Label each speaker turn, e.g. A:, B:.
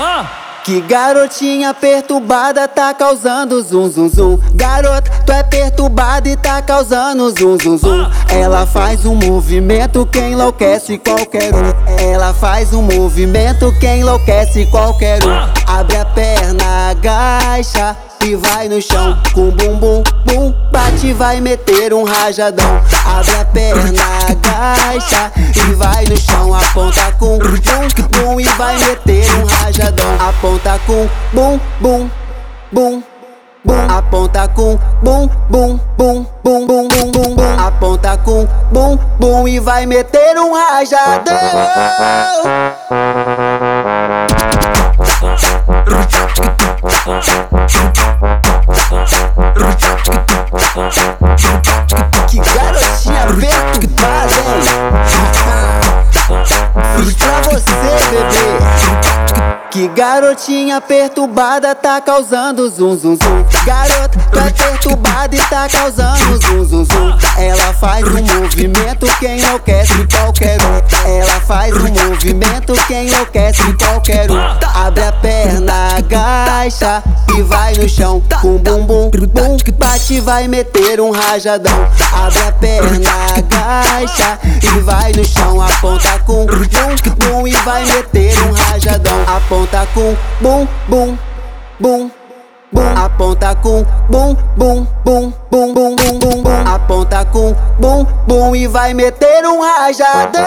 A: Ah!
B: Que garotinha perturbada tá causando zum zum zum. Garota, tu é perturbada e tá causando zum zum zum. Ela faz um movimento que enlouquece qualquer um. Ela faz um movimento que enlouquece qualquer um. Abre a perna, agacha e vai no chão com bum bum bum. Bate, vai meter um rajadão. Abre a perna, agacha e vai no chão. Aponta com bum bum e vai meter. Aponta com bum bum bum bum. Aponta com bum bum bum bum bum bum bum bum. Aponta com bum bum e vai meter um rajadão. Que garotinha perturbada tá causando zum zum zum. Garota, é perturbada e tá causando zum zum zum. Ela faz um movimento que enlouquece qualquer um. Ela faz um movimento que enlouquece qualquer um. Abre a perna, agacha e vai no chão com bum bum bum. Bate, vai meter um rajadão. Abre a perna, agacha e vai no chão. Aponta com bum bum e vai meter um rajadão. Aponta com bum bum bum bum. Aponta com bum bum bum bum bum bum bum bum. Aponta com bum bum e vai meter um rajadão.